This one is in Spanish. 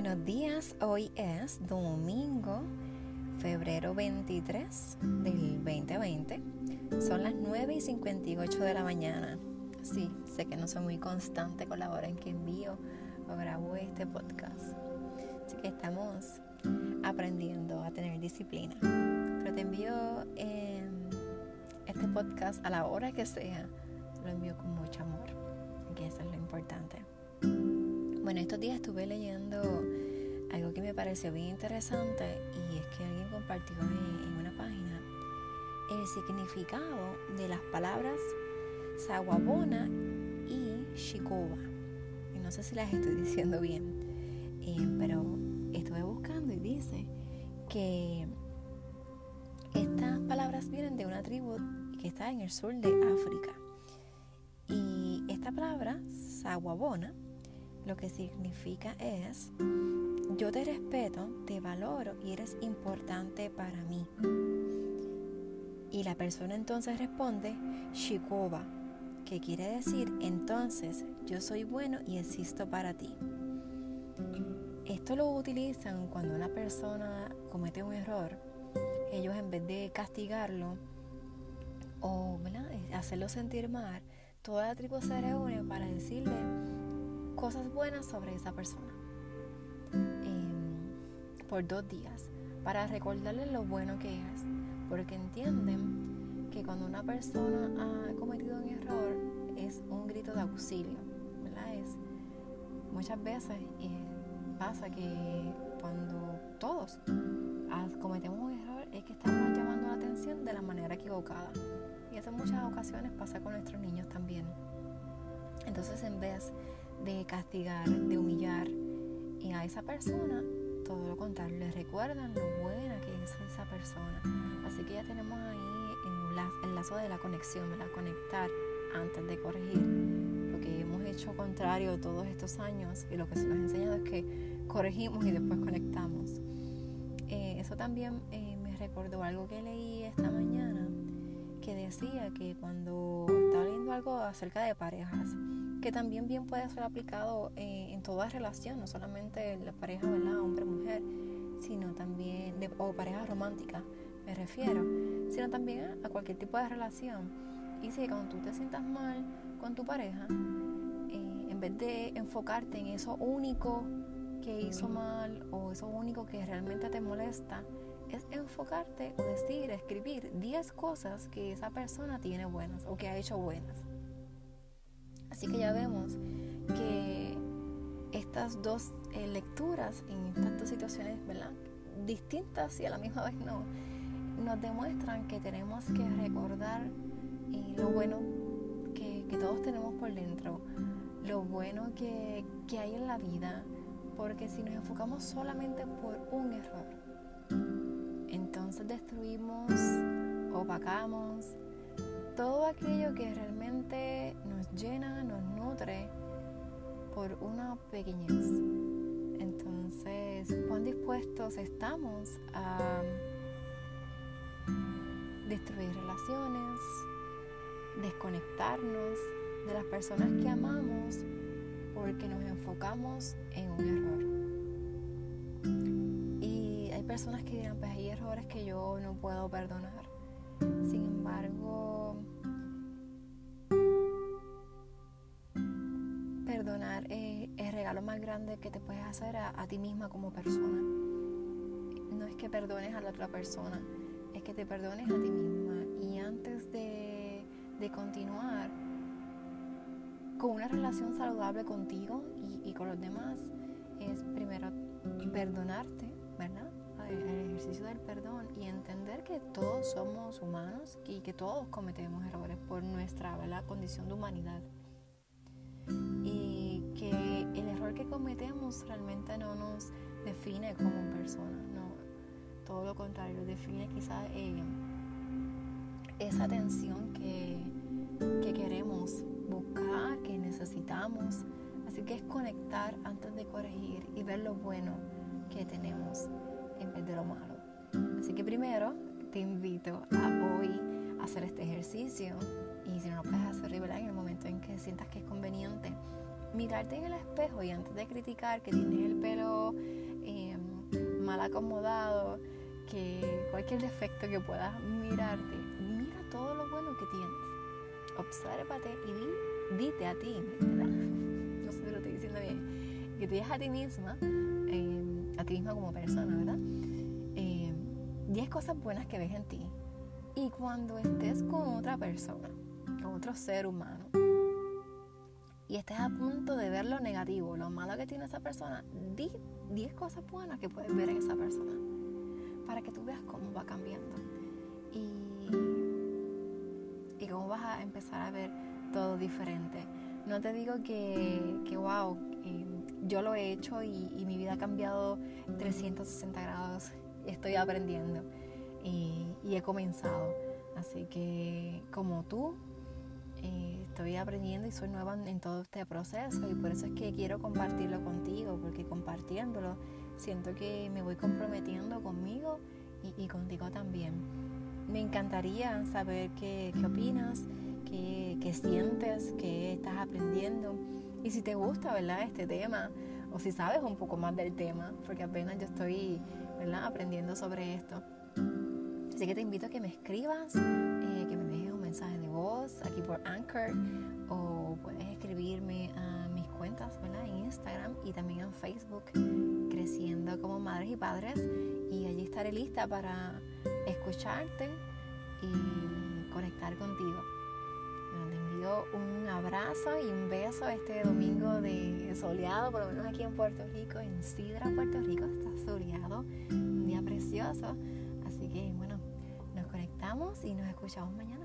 Buenos días, hoy es domingo, febrero 23 del 2020. Son las 9 y 58 de la mañana. Sí, sé que no soy muy constante con la hora en que envío o grabo este podcast. Así que estamos aprendiendo a tener disciplina. Pero te envío em, este podcast a la hora que sea. Lo envío con mucho amor, que eso es lo importante. Bueno, estos días estuve leyendo algo que me pareció bien interesante y es que alguien compartió en, una página el significado de las palabras Sawabona y Shikoba. No sé si las estoy diciendo bien, eh, pero estuve buscando y dice que estas palabras vienen de una tribu que está en el sur de África. Y esta palabra, Sawabona, lo que significa es, yo te respeto, te valoro y eres importante para mí. Y la persona entonces responde, Shikoba, que quiere decir, entonces yo soy bueno y existo para ti. Esto lo utilizan cuando una persona comete un error. Ellos en vez de castigarlo o hacerlo sentir mal, toda la tribu se reúne para decirle, cosas buenas sobre esa persona em, por dos días para recordarle lo bueno que es porque entienden que cuando una persona ha cometido un error es un grito de auxilio. Es, muchas veces eh, pasa que cuando todos cometemos un error es que estamos llamando la atención de la manera equivocada y eso en muchas ocasiones pasa con nuestros niños también entonces en vez de castigar, de humillar. Y a esa persona, todo lo contrario, le recuerdan lo buena que es esa persona. Así que ya tenemos ahí el lazo de la conexión, la conectar antes de corregir. Lo que hemos hecho contrario todos estos años y lo que se nos ha enseñado es que corregimos y después conectamos. Eh, eso también eh, me recordó algo que leí esta mañana que decía que cuando estaba leyendo algo acerca de parejas, que también bien puede ser aplicado eh, en toda relación, no solamente la pareja, ¿verdad? Hombre-mujer, sino también, o pareja romántica, me refiero, sino también a cualquier tipo de relación. Y si cuando tú te sientas mal con tu pareja, eh, en vez de enfocarte en eso único que hizo mal o eso único que realmente te molesta, es enfocarte decir, escribir 10 cosas que esa persona tiene buenas o que ha hecho buenas. Así que ya vemos que estas dos eh, lecturas en estas dos situaciones ¿verdad? distintas y a la misma vez no, nos demuestran que tenemos que recordar eh, lo bueno que, todos tenemos por dentro, lo bueno que hay en la vida, porque si nos enfocamos solamente por un error, entonces destruimos, opacamos, todo aquello que realmente nos llena, nos nutre por una pequeñez. Entonces, ¿cuán dispuestos estamos a destruir relaciones, desconectarnos de las personas que amamos porque nos enfocamos en un error? Personas que dirán, pues hay errores que yo no puedo perdonar. Sin embargo, perdonar es el regalo más grande que te puedes hacer a, ti misma como persona. No es que perdones a la otra persona, es que te perdones a ti misma. Y antes de, de continuar con una relación saludable contigo y, y con los demás, es primero perdonarte, ¿verdad? el ejercicio del perdón y entender que todos somos humanos y que todos cometemos errores por nuestra condición de humanidad. Y que el error que cometemos realmente no nos define como persona, no, todo lo contrario, define quizás eh, esa atención que, que queremos buscar, que necesitamos. Así que es conectar antes de corregir y ver lo bueno que tenemos primero te invito a hoy hacer este ejercicio y si no lo puedes hacer en el momento en que sientas que es conveniente, mirarte en el espejo y antes de criticar que tienes el pelo em, mal acomodado, que cualquier defecto que puedas mirarte, mira todo lo bueno que tienes. Obsérvate y dite a ti, ¿verdad? No sé si lo estoy diciendo bien. Que te digas a ti misma, em, a ti misma como persona, ¿verdad? 10 em, cosas buenas que ves en ti. Y cuando estés con otra persona, con otro ser humano, y estés a punto de ver lo negativo, lo malo que tiene esa persona, di 10 cosas buenas que puedes ver en esa persona para que tú veas cómo va cambiando y, cómo vas a empezar a ver todo diferente. No te digo que, wow, eh, yo lo he hecho y, y, mi vida ha cambiado 360 grados estoy aprendiendo y, y he comenzado. Así que como tú, eh, estoy aprendiendo y soy nueva en todo este proceso y por eso es que quiero compartirlo contigo, porque compartiéndolo siento que me voy comprometiendo conmigo y, contigo también. Me encantaría saber qué, qué opinas, qué, qué, sientes, qué estás aprendiendo y si te gusta, ¿verdad? Este tema o si sabes un poco más del tema, porque apenas yo estoy, ¿verdad? Aprendiendo sobre esto. Así que te invito a que me escribas, eh, que me dejes un mensaje de voz aquí por Anchor o puedes escribirme a mis cuentas, ¿verdad? En Instagram y también en Facebook creciendo como madres y padres y allí estaré lista para escucharte y conectar contigo. te envío un abrazo y un beso este domingo de soleado, por lo menos aquí en Puerto Rico, en Sidra, Puerto Rico, está soleado, Así que bueno, nos conectamos y nos escuchamos mañana.